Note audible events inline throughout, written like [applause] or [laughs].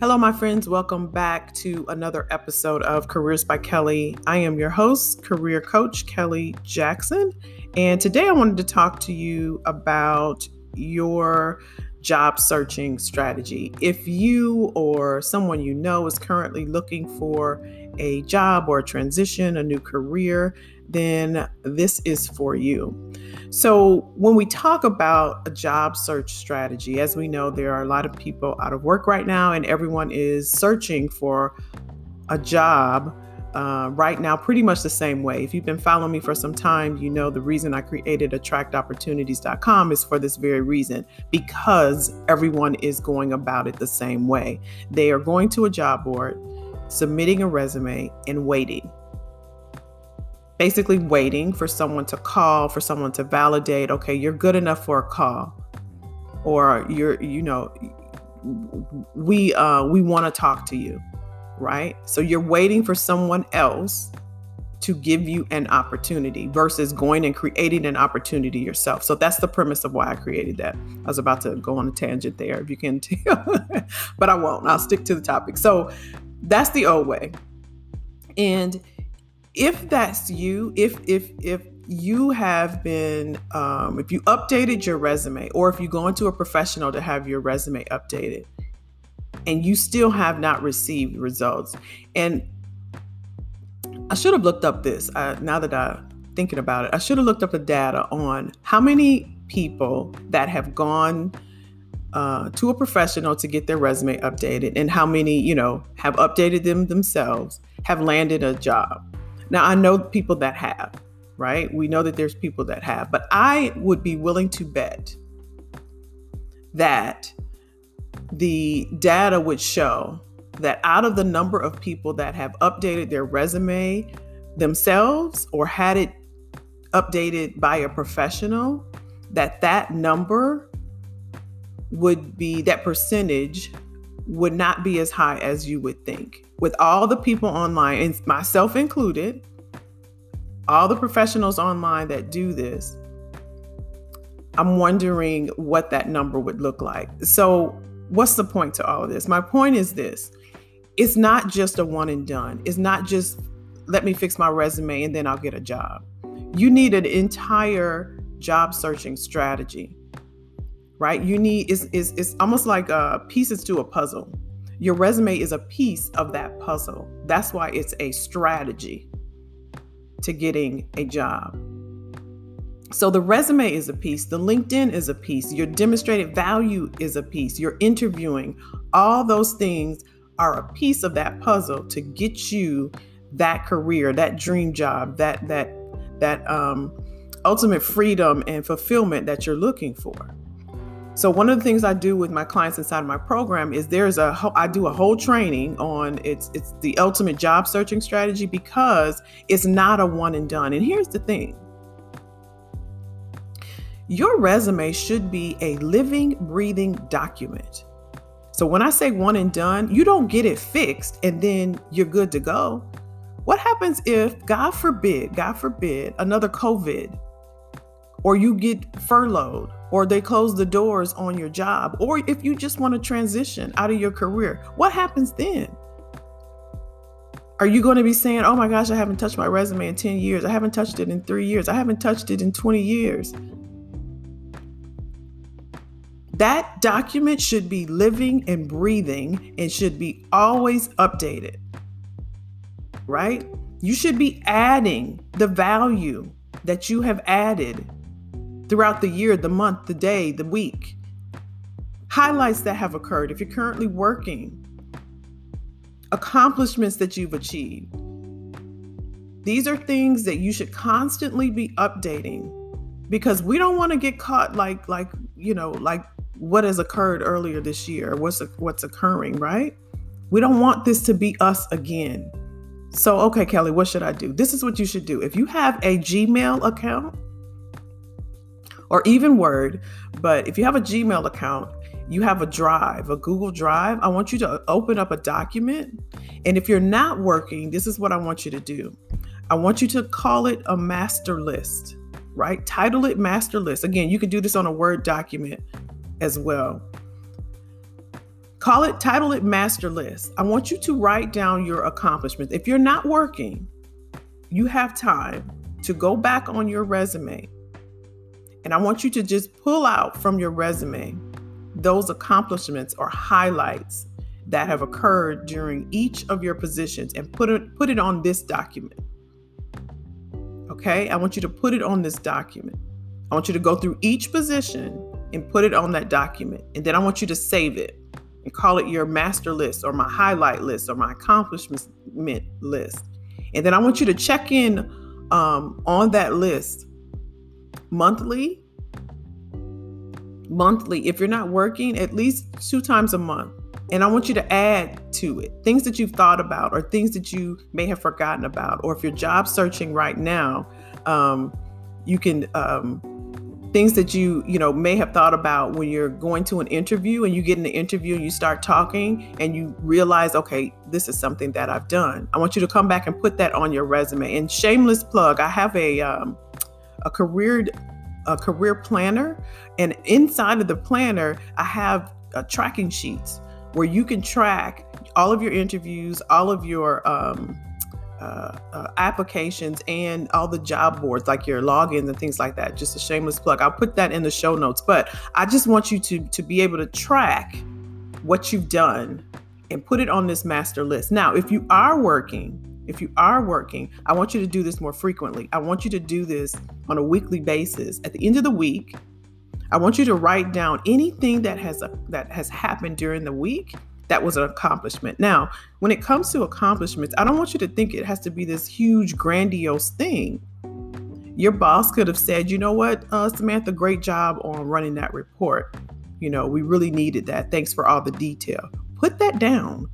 Hello, my friends. Welcome back to another episode of Careers by Kelli. I am your host, career coach Kelli Jackson. And today I wanted to talk to you about your job searching strategy. If you or someone you know is currently looking for a job or a transition, a new career, then this is for you. So, when we talk about a job search strategy, as we know, there are a lot of people out of work right now, and everyone is searching for a job uh, right now pretty much the same way. If you've been following me for some time, you know the reason I created attractopportunities.com is for this very reason because everyone is going about it the same way. They are going to a job board, submitting a resume, and waiting. Basically, waiting for someone to call, for someone to validate, okay, you're good enough for a call, or you're, you know, we uh, we want to talk to you right? So you're waiting for someone else to give you an opportunity versus going and creating an opportunity yourself. So that's the premise of why I created that. I was about to go on a tangent there, if you can [laughs] tell, but I won't. I'll stick to the topic. So that's the old way. And if that's you, if if if you have been um, if you updated your resume or if you go into a professional to have your resume updated and you still have not received results. And I should have looked up this. Uh, now that I'm thinking about it, I should have looked up the data on how many people that have gone uh, to a professional to get their resume updated and how many, you know, have updated them themselves, have landed a job. Now, I know people that have, right? We know that there's people that have, but I would be willing to bet that the data would show that out of the number of people that have updated their resume themselves or had it updated by a professional that that number would be that percentage would not be as high as you would think. With all the people online and myself included all the professionals online that do this i'm wondering what that number would look like. So what's the point to all of this? My point is this. It's not just a one and done, it's not just let me fix my resume and then I'll get a job. You need an entire job searching strategy, right? You need, it's, it's, it's almost like uh, pieces to a puzzle. Your resume is a piece of that puzzle. That's why it's a strategy to getting a job. So the resume is a piece, the LinkedIn is a piece, your demonstrated value is a piece, your interviewing, all those things are a piece of that puzzle to get you that career, that dream job, that that that um, ultimate freedom and fulfillment that you're looking for. So one of the things I do with my clients inside of my program is there's a I do a whole training on it's it's the ultimate job searching strategy because it's not a one and done. And here's the thing. Your resume should be a living, breathing document. So when I say one and done, you don't get it fixed and then you're good to go. What happens if, God forbid, God forbid, another COVID, or you get furloughed, or they close the doors on your job, or if you just want to transition out of your career? What happens then? Are you going to be saying, oh my gosh, I haven't touched my resume in 10 years. I haven't touched it in three years. I haven't touched it in 20 years. That document should be living and breathing and should be always updated, right? You should be adding the value that you have added throughout the year, the month, the day, the week. Highlights that have occurred if you're currently working, accomplishments that you've achieved. These are things that you should constantly be updating because we don't want to get caught like like you know like what has occurred earlier this year, what's what's occurring, right? We don't want this to be us again. So, okay, Kelli, what should I do? This is what you should do. If you have a Gmail account or even Word, but if you have a Gmail account, you have a drive, a Google Drive, I want you to open up a document. And if you're not working, this is what I want you to do. I want you to call it a master list, right? Title it master list. Again, you can do this on a Word document as well. Call it, title it master list. I want you to write down your accomplishments. If you're not working, you have time to go back on your resume. And I want you to just pull out from your resume those accomplishments or highlights that have occurred during each of your positions and put it put it on this document. Okay? I want you to put it on this document. I want you to go through each position and put it on that document. And then I want you to save it and call it your master list or my highlight list or my accomplishment list. And then I want you to check in um, on that list monthly. Monthly, if you're not working, at least two times a month. And I want you to add to it things that you've thought about or things that you may have forgotten about. Or if you're job searching right now, um, you can um, things that you you know may have thought about when you're going to an interview and you get in the interview and you start talking and you realize okay this is something that i've done i want you to come back and put that on your resume and shameless plug i have a um, a career a career planner and inside of the planner i have uh, tracking sheets where you can track all of your interviews all of your um, uh, uh, applications and all the job boards, like your logins and things like that. Just a shameless plug. I'll put that in the show notes. But I just want you to to be able to track what you've done and put it on this master list. Now, if you are working, if you are working, I want you to do this more frequently. I want you to do this on a weekly basis. At the end of the week, I want you to write down anything that has a, that has happened during the week that was an accomplishment. Now, when it comes to accomplishments, I don't want you to think it has to be this huge, grandiose thing. Your boss could have said, you know what, uh, Samantha, great job on running that report. You know, we really needed that. Thanks for all the detail. Put that down.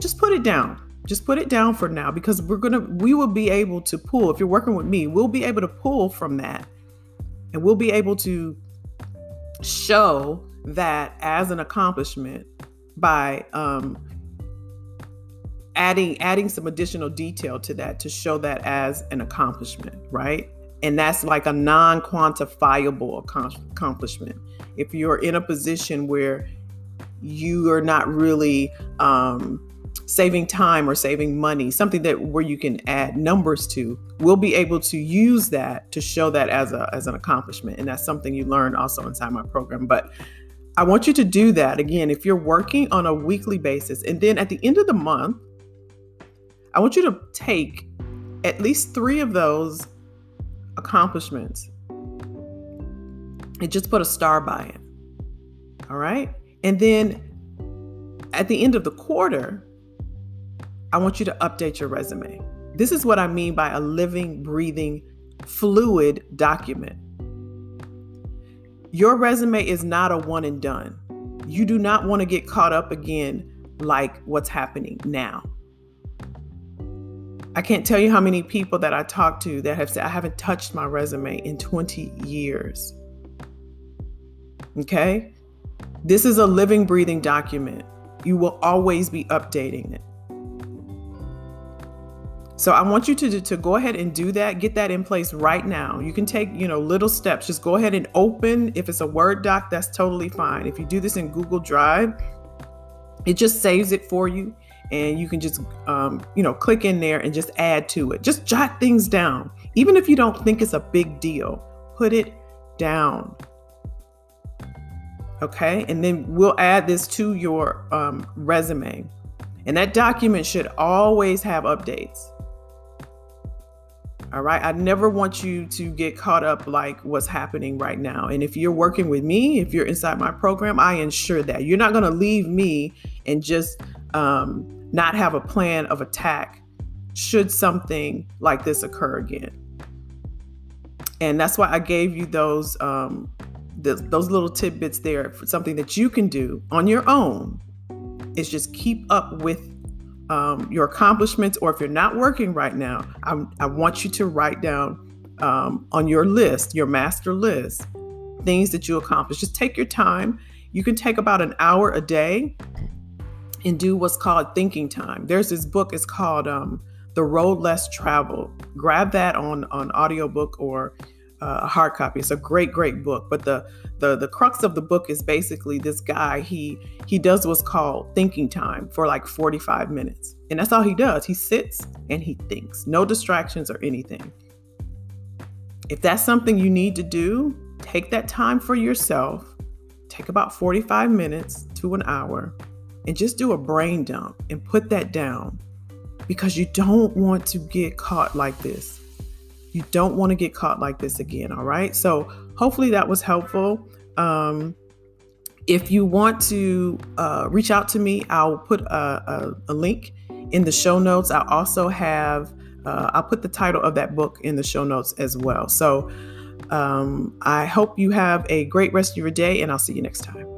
Just put it down. Just put it down for now because we're to, we will be able to pull, if you're working with me, we'll be able to pull from that and we'll be able to show that as an accomplishment by um, adding adding some additional detail to that to show that as an accomplishment, right? And that's like a non-quantifiable accomplishment. If you're in a position where you are not really um, saving time or saving money, something that where you can add numbers to, we'll be able to use that to show that as a as an accomplishment. And that's something you learn also inside my program. But I want you to do that again if you're working on a weekly basis. And then at the end of the month, I want you to take at least three of those accomplishments and just put a star by it. All right. And then at the end of the quarter, I want you to update your resume. This is what I mean by a living, breathing, fluid document. Your resume is not a one and done. You do not want to get caught up again like what's happening now. I can't tell you how many people that I talk to that have said, I haven't touched my resume in 20 years. Okay? This is a living, breathing document. You will always be updating it. So I want you to, to go ahead and do that. Get that in place right now. You can take, you know, little steps. Just go ahead and open. If it's a Word doc, that's totally fine. If you do this in Google Drive, it just saves it for you. And you can just, um, you know, click in there and just add to it. Just jot things down. Even if you don't think it's a big deal, put it down. Okay. And then we'll add this to your um, resume. And that document should always have updates. All right. I never want you to get caught up like what's happening right now. And if you're working with me, if you're inside my program, I ensure that you're not going to leave me and just um, not have a plan of attack should something like this occur again. And that's why I gave you those um, those little tidbits there for something that you can do on your own. Is just keep up with um, your accomplishments, or if you're not working right now, I, I want you to write down um, on your list, your master list, things that you accomplish. Just take your time. You can take about an hour a day and do what's called thinking time. There's this book, it's called um, The Road Less Traveled. Grab that on, on audiobook or uh, a hard copy. It's a great, great book. But the the the crux of the book is basically this guy. He he does what's called thinking time for like 45 minutes, and that's all he does. He sits and he thinks. No distractions or anything. If that's something you need to do, take that time for yourself. Take about 45 minutes to an hour and just do a brain dump and put that down because you don't want to get caught like this. You don't want to get caught like this again. All right. So, hopefully, that was helpful. Um, if you want to uh, reach out to me, I'll put a, a, a, link in the show notes. I'll also have, uh, I'll put the title of that book in the show notes as well. So, um, I hope you have a great rest of your day, and I'll see you next time.